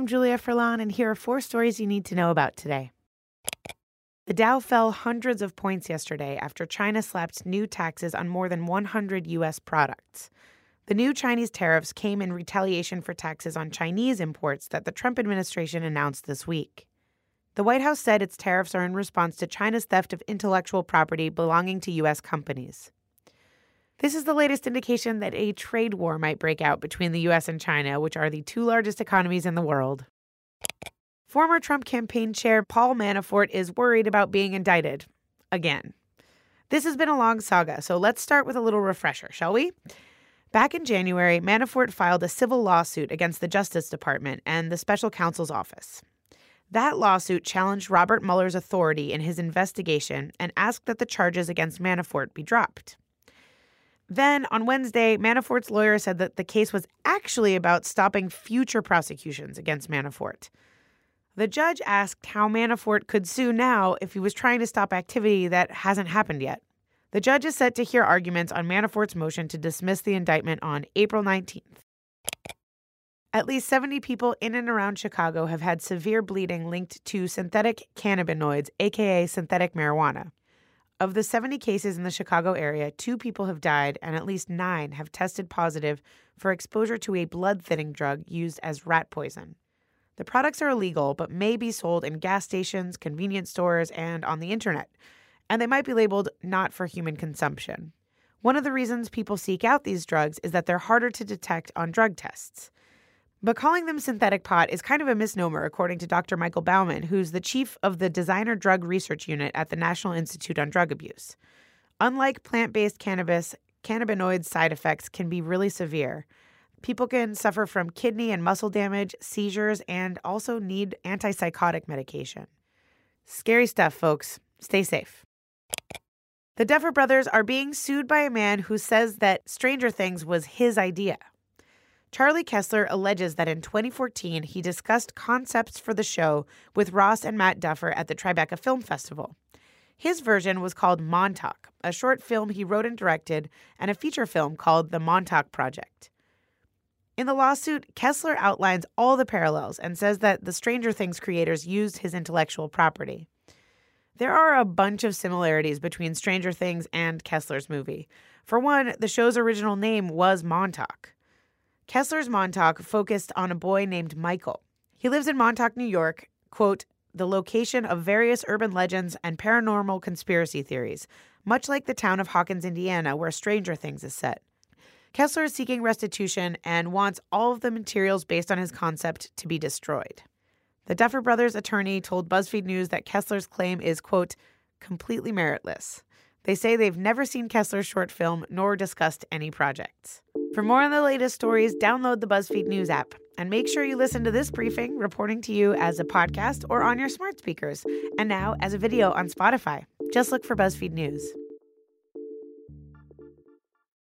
I'm Julia Furlan, and here are four stories you need to know about today. The Dow fell hundreds of points yesterday after China slapped new taxes on more than 100 U.S. products. The new Chinese tariffs came in retaliation for taxes on Chinese imports that the Trump administration announced this week. The White House said its tariffs are in response to China's theft of intellectual property belonging to U.S. companies. This is the latest indication that a trade war might break out between the U.S. and China, which are the two largest economies in the world. Former Trump campaign chair Paul Manafort is worried about being indicted again. This has been a long saga, so let's start with a little refresher, shall we? Back in January, Manafort filed a civil lawsuit against the Justice Department and the special counsel's office. That lawsuit challenged Robert Mueller's authority in his investigation and asked that the charges against Manafort be dropped. Then, on Wednesday, Manafort's lawyer said that the case was actually about stopping future prosecutions against Manafort. The judge asked how Manafort could sue now if he was trying to stop activity that hasn't happened yet. The judge is set to hear arguments on Manafort's motion to dismiss the indictment on April 19th. At least 70 people in and around Chicago have had severe bleeding linked to synthetic cannabinoids, aka synthetic marijuana. Of the 70 cases in the Chicago area, two people have died and at least nine have tested positive for exposure to a blood thinning drug used as rat poison. The products are illegal but may be sold in gas stations, convenience stores, and on the internet and they might be labeled not for human consumption. One of the reasons people seek out these drugs is that they're harder to detect on drug tests. But calling them synthetic pot is kind of a misnomer, according to Dr. Michael Baumann, who's the chief of the Designer Drug Research Unit at the National Institute on Drug Abuse. Unlike plant based cannabis, cannabinoid side effects can be really severe. People can suffer from kidney and muscle damage, seizures, and also need antipsychotic medication. Scary stuff, folks. Stay safe. The Duffer Brothers are being sued by a man who says that Stranger Things was his idea. Charlie Kessler alleges that in 2014 he discussed concepts for the show with Ross and Matt Duffer at the Tribeca Film Festival. His version was called Montauk, a short film he wrote and directed, and a feature film called The Montauk Project. In the lawsuit, Kessler outlines all the parallels and says that the Stranger Things creators used his intellectual property. There are a bunch of similarities between Stranger Things and Kessler's movie. For one, the show's original name was Montauk. Kessler's Montauk focused on a boy named Michael. He lives in Montauk, New York, quote, the location of various urban legends and paranormal conspiracy theories, much like the town of Hawkins, Indiana, where Stranger Things is set. Kessler is seeking restitution and wants all of the materials based on his concept to be destroyed. The Duffer Brothers attorney told BuzzFeed News that Kessler's claim is, quote, completely meritless. They say they've never seen Kessler's short film nor discussed any projects. For more on the latest stories, download the BuzzFeed News app and make sure you listen to this briefing reporting to you as a podcast or on your smart speakers, and now as a video on Spotify. Just look for BuzzFeed News.